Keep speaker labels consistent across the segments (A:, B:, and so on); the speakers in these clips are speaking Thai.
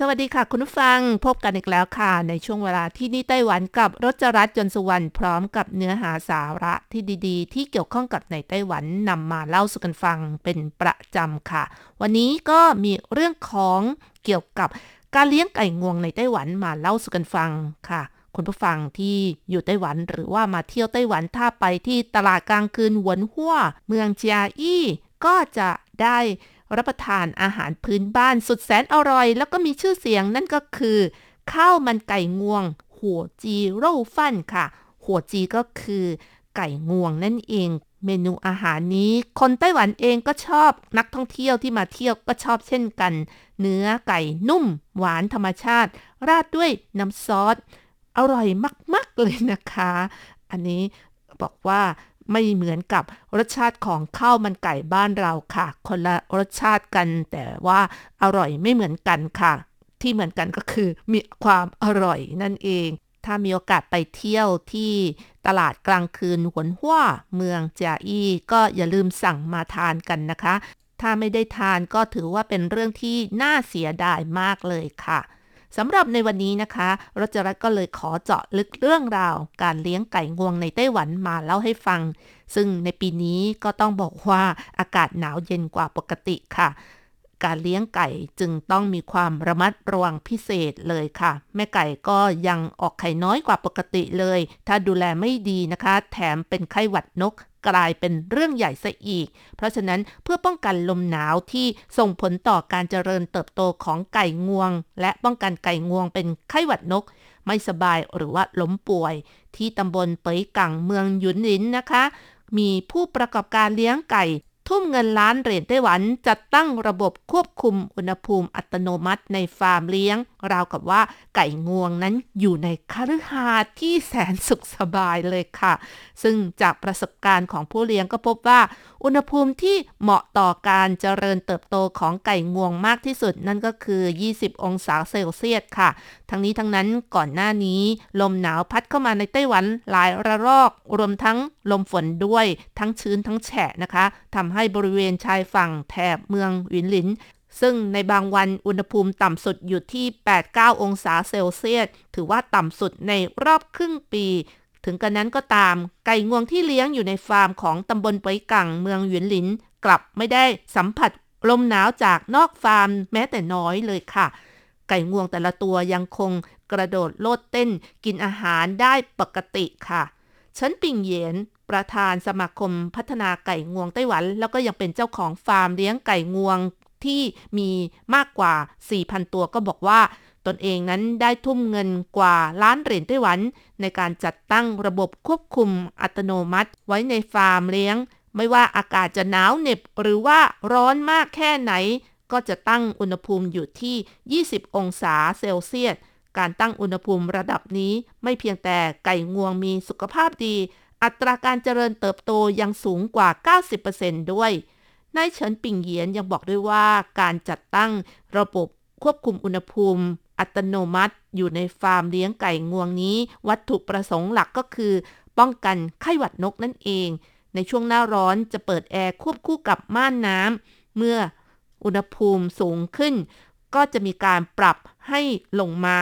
A: สวัสดีค่ะ คุณผู้ฟังพบกันอีกแล้วค่ะ ในช่วงเวลาที่นี่ไต้หวันกับรจรัสยนต์สุวรรณพร้อมกับเนื้อหาสาระที่ดีๆ ที่เกี่ยวข้องกับในไต้หวันนำมาเล่าสู่กันฟังเป็นประจำค่ะ วันนี้ก็มีเรื่องของเกี่ยวกับการเลี้ยงไก่งวงในไต้หวันมาเล่าสู่กันฟังค่ะ คุณผู้ฟังที่อยู่ไต้หวันหรือว่ามาเที่ยวไต้หวันถ้าไปที่ตลาดกลางคืนหวนหัวเมืองเจียอี้ก็จะได้ รับประทานอาหารพื้นบ้านสุดแสนอร่อย แล้วก็มีชื่อเสียงนั่นก็คือ ข้าวมันไก่งวง หัวจีโร่ฟันค่ะ หัวจีก็คือ ไก่งวงนั่นเอง เมนูอาหารนี้ คนไต้หวันเองก็ชอบนักท่องเที่ยวที่มาเที่ยวก็ชอบเช่นกัน เนื้อไก่นุ่ม หวานธรรมชาติ ราดด้วยน้ำซอสอร่อยมาก ๆ เลยนะคะ อันนี้บอกว่า ไม่เหมือนกับรสชาติของข้าวมันไก่บ้านเราค่ะ คนละรสชาติกัน แต่ว่าอร่อยไม่เหมือนกันค่ะ ที่เหมือนกันก็คือมีความอร่อยนั่นเอง ถ้ามีโอกาสไปเที่ยวที่ตลาดกลางคืนหวนหัวเมืองจาอี้ก็อย่าลืมสั่งมาทานกันนะคะ ถ้าไม่ได้ทานก็ถือว่าเป็นเรื่องที่น่าเสียดายมากเลยค่ะ สำหรับในวันนี้นะคะรจรัสก็เลยขอเจาะลึกเรื่องราว การเลี้ยงไก่งวงในไต้หวันมาเล่าให้ฟัง ซึ่งในปีนี้ก็ต้องบอกว่าอากาศหนาวเย็นกว่าปกติค่ะ การเลี้ยงไก่จึงต้องมีความระมัดระวังพิเศษเลยค่ะ แม่ไก่ก็ยังออกไข่น้อยกว่าปกติเลย ถ้าดูแลไม่ดีนะคะ แถมเป็นไข้หวัดนก กลายเป็นเรื่องใหญ่ซะอีก เพราะฉะนั้นเพื่อป้องกันลมหนาวที่ส่งผลต่อการเจริญเติบโตของไก่งวง และป้องกันไก่งวงเป็นไข้หวัดนก ไม่สบายหรือว่าล้มป่วย ที่ตำบลเปยกังเมืองหยุนหลินนะคะ มีผู้ประกอบการเลี้ยงไก่ ทุ่มเงินล้านเหรียญไต้หวันจัดตั้งระบบควบคุมอุณหภูมิอัตโนมัติในฟาร์มเลี้ยง ราวกับว่าไก่งวงนั้นอยู่ในคฤหาสน์ที่แสนสุขสบายเลยค่ะ ซึ่งจากประสบการณ์ของผู้เลี้ยงก็พบว่าอุณหภูมิที่เหมาะต่อการเจริญเติบโตของไก่งวงมากที่สุดนั่นก็คือ 20 องศาเซลเซียสค่ะ ทั้งนี้ทั้งนั้นก่อนหน้านี้ ลมหนาวพัดเข้ามาในไต้หวันหลายระลอก รวมทั้งลมฝนด้วยทั้งชื้นทั้งแฉะนะคะทำให้บริเวณชายฝั่งแถบเมืองหวินหลินซึ่งในบางวันอุณหภูมิต่ำสุดอยู่ที่ 8-9 องศาเซลเซียส ถือว่าต่ำสุดในรอบครึ่งปี ถึงกระนั้นก็ตาม ไก่งวงที่เลี้ยงอยู่ในฟาร์มของตำบลปอยกังเมืองหยวนหลิน กลับไม่ได้สัมผัสลมหนาวจากนอกฟาร์มแม้แต่น้อยเลยค่ะ ไก่งวงแต่ละตัวยังคงกระโดดโลดเต้นกินอาหารได้ปกติค่ะฉินปิงเหยียนประธานสมาคมพัฒนาไก่งวงไต้หวัน แล้วก็ยังเป็นเจ้าของฟาร์มเลี้ยงไก่งวงที่มีมากกว่า 4,000 ตัวก็บอกว่า ตนเองนั้นได้ทุ่มเงินกว่าล้านเหรียญไต้หวัน ในการจัดตั้งระบบควบคุมอัตโนมัติ ไว้ในฟาร์มเลี้ยง ไม่ว่าอากาศจะหนาวเหน็บหรือว่าร้อนมากแค่ไหน ก็จะตั้งอุณหภูมิอยู่ที่ 20 องศาเซลเซียส การตั้งอุณหภูมิระดับนี้ไม่เพียงแต่ไก่งวงมีสุขภาพดี อัตราการเจริญเติบโตยังสูงกว่า 90%ด้วยนายเฉินปิงเหยียนยังบอกด้วยว่าการจัดตั้งระบบควบคุมอุณหภูมิ อัตโนมัติ อยู่ในฟาร์มเลี้ยงไก่งวงนี้ วัตถุประสงค์หลักก็คือ ป้องกันไข้หวัดนกนั่นเอง ในช่วงหน้าร้อนจะเปิดแอร์ควบคู่กับม่านน้ำเมื่ออุณหภูมิสูงขึ้น ก็จะมีการปรับให้ลงมา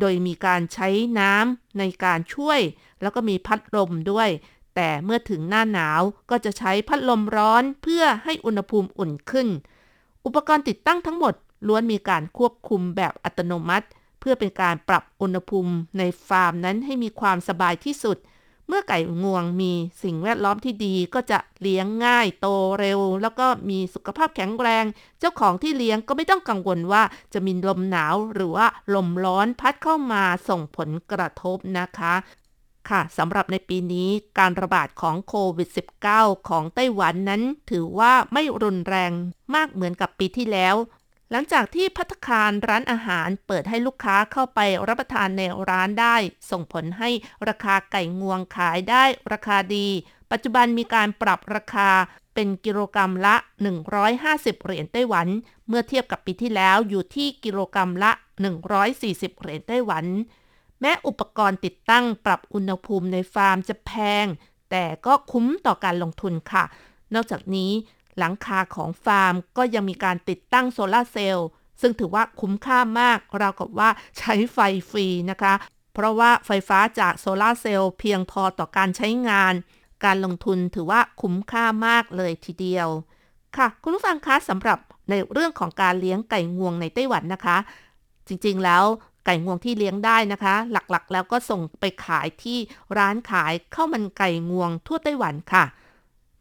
A: โดยมีการใช้น้ำในการช่วย แล้วก็มีพัดลมด้วย แต่เมื่อถึงหน้าหนาวก็จะใช้พัดลมร้อนเพื่อให้อุณหภูมิอุ่นขึ้น อุปกรณ์ติดตั้งทั้งหมด ล้วนมีการควบคุมแบบอัตโนมัติ เพื่อเป็นการปรับอุณหภูมิในฟาร์มนั้นให้มีความสบายที่สุด เมื่อไก่งวงมีสิ่งแวดล้อมที่ดีก็จะเลี้ยงง่ายโตเร็ว แล้วก็มีสุขภาพแข็งแรง เจ้าของที่เลี้ยงก็ไม่ต้องกังวลว่าจะมีลมหนาวหรือว่าลมร้อนพัดเข้ามาส่งผลกระทบนะคะค่ะสำหรับในปีนี้การระบาดของโควิด -19 ของไต้หวันนั้นถือว่าไม่รุนแรงมากเหมือนกับปีที่แล้ว หลังจากที่พัตตาคารร้านอาหารเปิดให้ลูกค้าเข้าไปรับประทานในร้านได้ ส่งผลให้ราคาไก่งวงขายได้ราคาดี ปัจจุบันมีการปรับราคาเป็นกิโลกรรัมละ 150 เหรียญไต้หวัน เมื่อเทียบกับปีที่แล้วอยู่ที่กิโลกรรัมละ 140 เหรียญไต้หวัน แม้อุปกรณ์ติดตั้งปรับอุณหภูมิในฟาร์มจะแพง แต่ก็คุ้มต่อการลงทุนค่ะ นอกจากนี้ หลังคาของฟาร์มก็ยังมีการติดตั้งโซลาเซลล์ซึ่งถือว่าคุ้มค่ามากราวกับว่าใช้ไฟฟรีนะคะ เพราะว่าไฟฟ้าจากโซลาเซลล์เพียงพอต่อการใช้งาน การลงทุนถือว่าคุ้มค่ามากเลยทีเดียว ค่ะ คุณผู้ฟังคะสำหรับในเรื่องของการเลี้ยงไก่งวงในไต้หวันนะคะ จริงๆแล้วไก่งวงที่เลี้ยงได้นะคะ หลักๆ แล้วก็ส่งไปขายที่ร้านขายข้าวมันไก่งวงทั่วไต้หวันค่ะ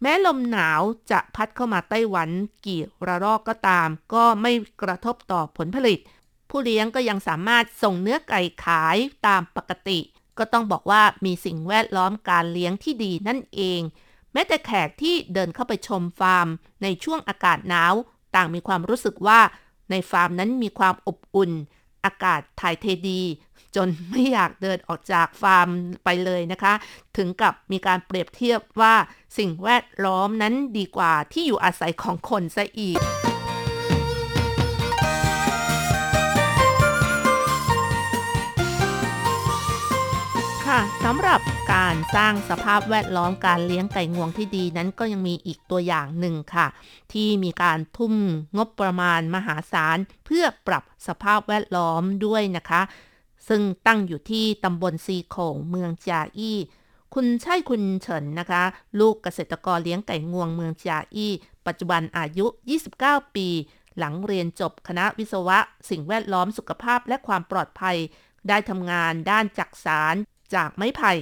A: แม้ลมหนาวจะพัดเข้ามาไต้หวันกี่ระลอกก็ตาม ก็ไม่กระทบต่อผลผลิต ผู้เลี้ยงก็ยังสามารถส่งเนื้อไก่ขายตามปกติ ก็ต้องบอกว่ามีสิ่งแวดล้อมการเลี้ยงที่ดีนั่นเอง แม้แต่แขกที่เดินเข้าไปชมฟาร์ม ในช่วงอากาศหนาว ต่างมีความรู้สึกว่าในฟาร์มนั้นมีความอบอุ่น อากาศถ่ายเทดี จนไม่อยากเดินออกจากฟาร์มไปเลยนะคะ ถึงกับมีการเปรียบเทียบว่าสิ่งแวดล้อมนั้นดีกว่าที่อยู่อาศัยของคนซะอีกค่ะสำหรับการสร้างสภาพแวดล้อมการเลี้ยงไก่งวงที่ดีนั้นก็ยังมีอีกตัวอย่างหนึ่งค่ะ ที่มีการทุ่มงบประมาณมหาศาล เพื่อปรับสภาพแวดล้อมด้วยนะคะ ซึ่งตั้งอยู่ที่ตำบลซีโขงเมืองจาอี้ คุณใช่คุณเฉินนะคะ ลูกเกษตรกรเลี้ยงไก่งวงเมืองจาอี้ ปัจจุบันอายุ 29 ปี หลังเรียนจบคณะวิศวะ สิ่งแวดล้อมสุขภาพและความปลอดภัย ได้ทำงานด้านจักสารจากไม้ไผ่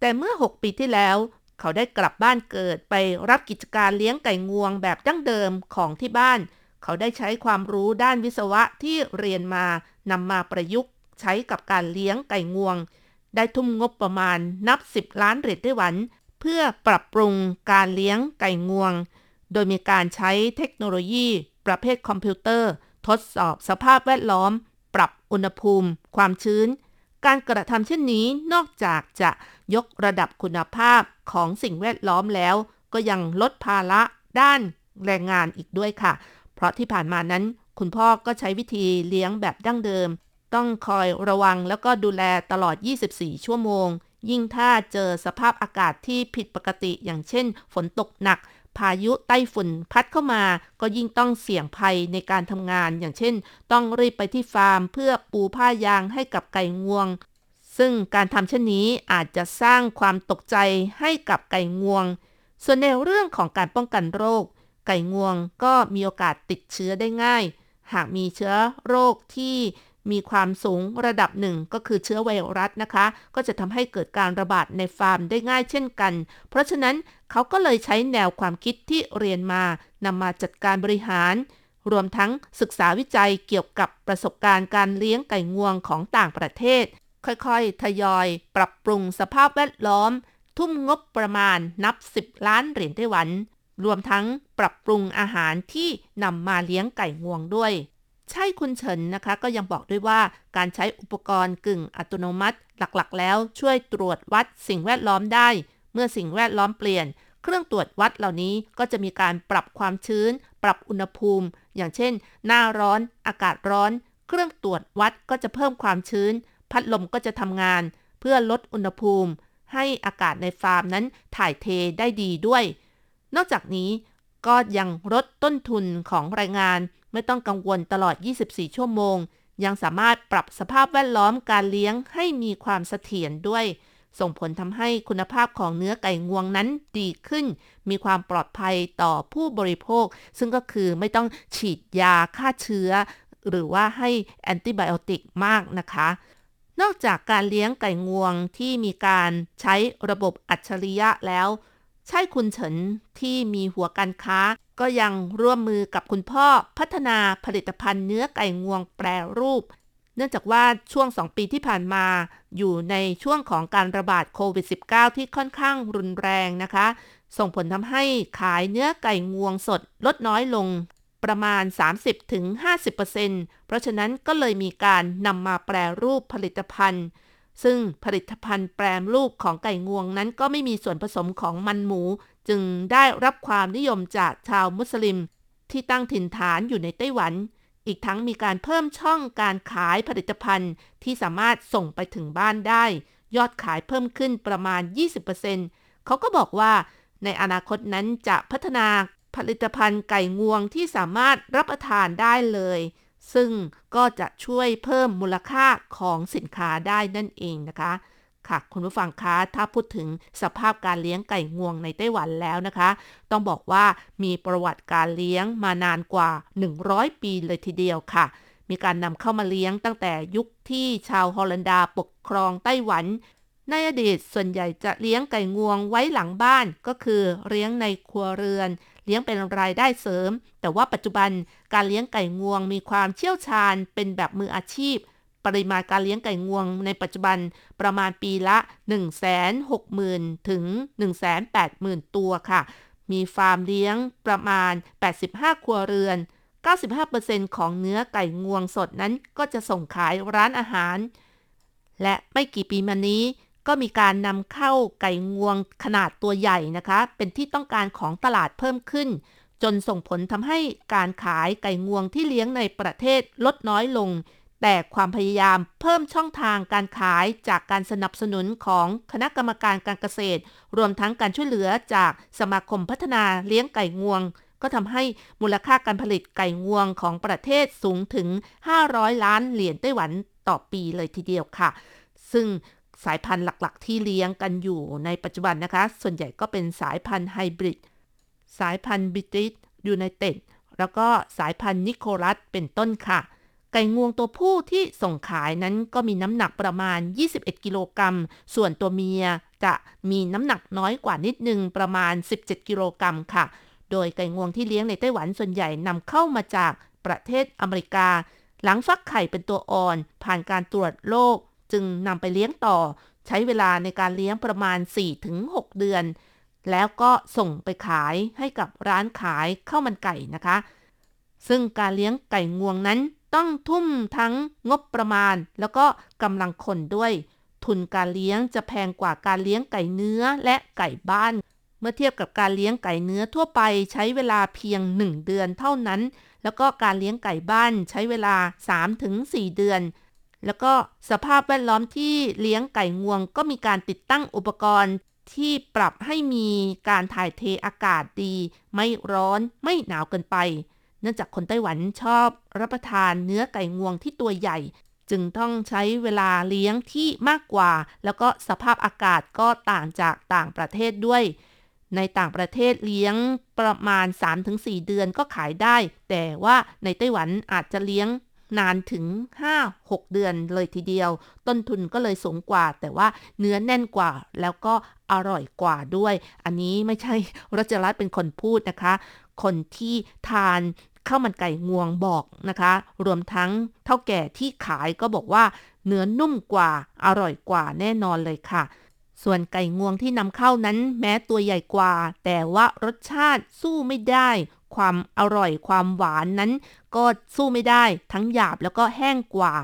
A: แต่เมื่อ 6 ปีที่แล้ว เขาได้กลับบ้านเกิดไปรับกิจการเลี้ยงไก่งวงแบบดั้งเดิมของที่บ้าน เขาได้ใช้ความรู้ด้านวิศวะที่เรียนมานำมาประยุกต์ ใช้กับการเลี้ยงไก่งวง ได้ทุ่มงบประมาณนับ 10 ล้านเหรียญไต้หวัน เพื่อปรับปรุงการเลี้ยงไก่งวง โดยมีการใช้เทคโนโลยี ประเภทคอมพิวเตอร์ ทดสอบสภาพแวดล้อม ปรับอุณหภูมิ ความชื้น การกระทำเช่นนี้นอกจากจะยกระดับคุณภาพของสิ่งแวดล้อมแล้ว ก็ยังลดภาระด้านแรงงานอีกด้วยค่ะ เพราะที่ผ่านมานั้น คุณพ่อก็ใช้วิธีเลี้ยงแบบดั้งเดิม ต้องคอยระวังแล้วก็ดูแลตลอด 24 ชั่วโมง ยิ่งถ้าเจอสภาพอากาศที่ผิดปกติอย่างเช่น ฝนตกหนัก พายุไต้ฝุ่นพัดเข้ามา ก็ยิ่งต้องเสี่ยงภัยในการทำงาน อย่างเช่น ต้องรีบไปที่ฟาร์ม เพื่อปูผ้ายางให้กับไก่งวง ซึ่งการทำเช่นนี้อาจจะสร้างความตกใจให้กับไก่งวง ส่วนในเรื่องของการป้องกันโรค ไก่งวงก็มีโอกาสติดเชื้อได้ง่าย หากมีเชื้อโรคที่ มีความสูงระดับหนึ่งก็คือเชื้อไวรัสนะคะ ก็จะทำให้เกิดการระบาดในฟาร์มได้ง่ายเช่นกัน เพราะฉะนั้นเขาก็เลยใช้แนวความคิดที่เรียนมานำมาจัดการบริหาร รวมทั้งศึกษาวิจัยเกี่ยวกับประสบการณ์การเลี้ยงไก่งวงของต่างประเทศ ค่อยๆ ทยอย ปรับปรุงสภาพแวดล้อม ทุ่มงบประมาณนับ 10 ล้านเหรียญไต้หวัน รวมทั้งปรับปรุงอาหารที่นำมาเลี้ยงไก่งวงด้วย ใช่คุณเฉินนะคะ ก็ยังบอกด้วยว่าการใช้อุปกรณ์กึ่งอัตโนมัติ หลักๆ แล้วช่วยตรวจวัดสิ่งแวดล้อมได้ เมื่อสิ่งแวดล้อมเปลี่ยน เครื่องตรวจวัดเหล่านี้ก็จะมีการปรับความชื้น ปรับอุณหภูมิ อย่างเช่น หน้าร้อน อากาศร้อน เครื่องตรวจวัดก็จะเพิ่มความชื้น พัดลมก็จะทำงาน เพื่อลดอุณหภูมิ ให้อากาศในฟาร์มนั้นถ่ายเทได้ดีด้วย นอกจากนี้ก็ยังลดต้นทุนของแรงงาน ไม่ต้องกังวลตลอด 24 ชั่วโมง ยังสามารถปรับสภาพแวดล้อมการเลี้ยงให้มีความเสถียรด้วย ส่งผลทำให้คุณภาพของเนื้อไก่งวงนั้นดีขึ้น มีความปลอดภัยต่อผู้บริโภค ซึ่งก็คือไม่ต้องฉีดยาฆ่าเชื้อ หรือว่าให้แอนติไบโอติกมากนะคะนอกจากการเลี้ยงไก่งวงที่มีการใช้ระบบอัจฉริยะแล้ว ใช่คุณเฉินที่มีหัวการค้า ก็ยังร่วมมือกับคุณพ่อพัฒนาผลิตภัณฑ์เนื้อไก่งวงแปรรูป เนื่องจากว่าช่วง 2 ปีที่ผ่านมา อยู่ในช่วงของการระบาดโควิด -19 ที่ค่อนข้างรุนแรงนะคะ ส่งผลทำให้ขายเนื้อไก่งวงสดลดน้อยลงประมาณ 30-50%เพราะฉะนั้นก็เลยมีการนำมาแปรรูปผลิตภัณฑ์ ซึ่งผลิตภัณฑ์แปรรูปของไก่งวงนั้นก็ไม่มีส่วนผสมของมันหมู จึงได้รับความนิยมจากชาวมุสลิม ที่ตั้งถิ่นฐานอยู่ในไต้หวัน อีกทั้งมีการเพิ่มช่องการขายผลิตภัณฑ์ที่สามารถส่งไปถึงบ้านได้ ยอดขายเพิ่มขึ้นประมาณ 20%เขาก็บอกว่าในอนาคตนั้นจะพัฒนาผลิตภัณฑ์ไก่งวงที่สามารถรับประทานได้เลย ซึ่งก็จะช่วยเพิ่มมูลค่าของสินค้าได้นั่นเองนะคะ ค่ะ คุณผู้ฟังคะถ้าพูดถึงสภาพการเลี้ยงไก่งวงในไต้หวันแล้วนะคะ ต้องบอกว่ามีประวัติการเลี้ยงมานานกว่า 100 ปีเลยทีเดียวค่ะมีการนำเข้ามาเลี้ยงตั้งแต่ยุคที่ชาวฮอลันดาปกครองไต้หวัน ในอดีตส่วนใหญ่จะเลี้ยงไก่งวงไว้หลังบ้านก็คือเลี้ยงในครัวเรือน เลี้ยงเป็นรายได้เสริม แต่ว่าปัจจุบันการเลี้ยงไก่งวงมีความเชี่ยวชาญเป็นแบบมืออาชีพ ปริมาณการเลี้ยงไก่งวงในปัจจุบันประมาณปีละ 160,000 ถึง 180,000 ตัวค่ะ มีฟาร์มเลี้ยงประมาณ 85 ครัวเรือน 95%ของเนื้อไก่งวงสดนั้นก็จะส่งขายร้านอาหาร และไม่กี่ปีมานี้ก็มีการนำเข้าไก่งวงขนาดตัวใหญ่นะคะ เป็นที่ต้องการของตลาดเพิ่มขึ้น จนส่งผลทำให้การขายไก่งวงที่เลี้ยงในประเทศลดน้อยลง แต่ความพยายามเพิ่มช่องทางการขายจากการสนับสนุนของคณะกรรมการการเกษตร รวมทั้งการช่วยเหลือจากสมาคมพัฒนาเลี้ยงไก่งวง ก็ทำให้มูลค่าการผลิตไก่งวงของประเทศสูงถึง 500 ล้านเหรียญไต้หวันต่อปีเลยทีเดียวค่ะ ซึ่งสายพันธุ์หลักๆ ที่เลี้ยงกันอยู่ในปัจจุบันนะคะ ส่วนใหญ่ก็เป็นสายพันธุ์ไฮบริด สายพันธุ์บิติสยูไนเต็ด แล้วก็สายพันธุ์นิโคลัส เป็นต้นค่ะ ไก่งวงตัวผู้ที่ส่งขายนั้นก็มีน้ำหนักประมาณ 21 กิโลกรัม ส่วนตัวเมียจะมีน้ำหนักน้อยกว่านิดนึงประมาณ 17 กิโลกรัมค่ะ โดยไก่งวงที่เลี้ยงในไต้หวันส่วนใหญ่นำเข้ามาจากประเทศอเมริกา หลังฟักไข่เป็นตัวอ่อน ผ่านการตรวจโรคจึงนำไปเลี้ยงต่อ ใช้เวลาในการเลี้ยงประมาณ 4-6 เดือน แล้วก็ส่งไปขายให้กับร้านขายข้าวมันไก่นะคะ ซึ่งการเลี้ยงไก่งวงนั้น ต้องทุ่มทั้งงบประมาณ แล้วก็กำลังคนด้วย ทุนการเลี้ยงจะแพงกว่าการเลี้ยงไก่เนื้อและไก่บ้าน เมื่อเทียบกับการเลี้ยงไก่เนื้อทั่วไปใช้เวลาเพียง 1 เดือนเท่านั้น แล้วก็การเลี้ยงไก่บ้านใช้เวลา 3-4 เดือน แล้วก็สภาพแวดล้อมที่เลี้ยงไก่งวง ก็มีการติดตั้งอุปกรณ์ที่ปรับให้มีการถ่ายเทอากาศดี ไม่ร้อนไม่หนาวเกินไป เนื่องจากคนไต้หวันชอบรับประทานเนื้อไก่งวงที่ตัวใหญ่ จึงต้องใช้เวลาเลี้ยงที่มากกว่า แล้วก็สภาพอากาศก็ต่างจากต่างประเทศด้วย ในต่างประเทศเลี้ยงประมาณ 3-4 เดือนก็ขายได้ แต่ว่าในไต้หวันอาจจะเลี้ยงนานถึง 5-6 เดือนเลยทีเดียว ต้นทุนก็เลยสูงกว่า แต่ว่าเนื้อแน่นกว่า แล้วก็อร่อยกว่าด้วย อันนี้ไม่ใช่รัชรัตน์เป็นคนพูดนะคะ คนที่ทาน ข้าวมันไก่งวงบอกนะคะ รวมทั้งเท่าแก่ที่ขายก็บอกว่า เนื้อนุ่มกว่าอร่อยกว่าแน่นอนเลยค่ะ ส่วนไก่งวงที่นำเข้านั้นแม้ตัวใหญ่กว่า แต่ว่ารสชาติสู้ไม่ได้ ความอร่อยความหวานนั้น ก็สู้ไม่ได้ทั้งหยาบแล้วก็แห้งกว่า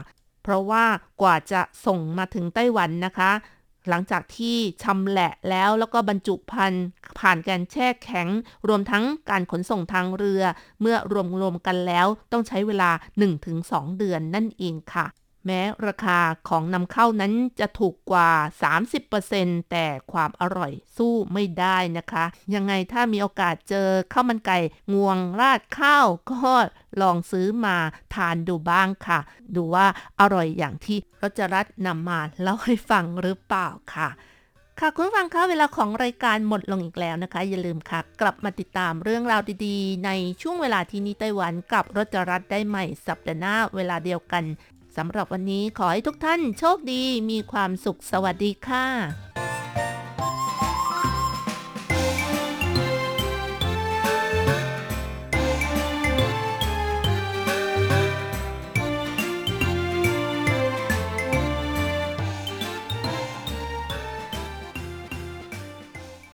A: เพราะว่ากว่าจะส่งมาถึงไต้หวันนะคะ หลังจากที่ชำแหละแล้วแล้วก็บรรจุพันธุ์ผ่านการแช่แข็ง รวมทั้งการขนส่งทางเรือ เมื่อรวมๆกันแล้วต้องใช้เวลา 1-2 เดือนนั่นเองค่ะ แม้ราคาของนำเข้านั้นจะถูกกว่า 30%แต่ความอร่อยสู้ไม่ได้นะคะ ยังไงถ้ามีโอกาสเจอข้าวมันไก่งวงราดข้าวก็ลองซื้อมาทานดูบ้างค่ะ ดูว่าอร่อยอย่างที่รจรัตนนำมาเล่าให้ฟังหรือเปล่าค่ะค่ะคุณฟังคะเวลาของรายการหมดลงอีกแล้วนะคะ อย่าลืมค่ะ กลับมาติดตามเรื่องราวดีๆ ในช่วงเวลาที่นี่ไต้หวันกับรจรัตนได้ใหม่สัปดาห์หน้าเวลาเดียวกัน สำหรับวันนี้ขอให้ทุกท่านโชคดีมีความสุขสวัสดีค่ะ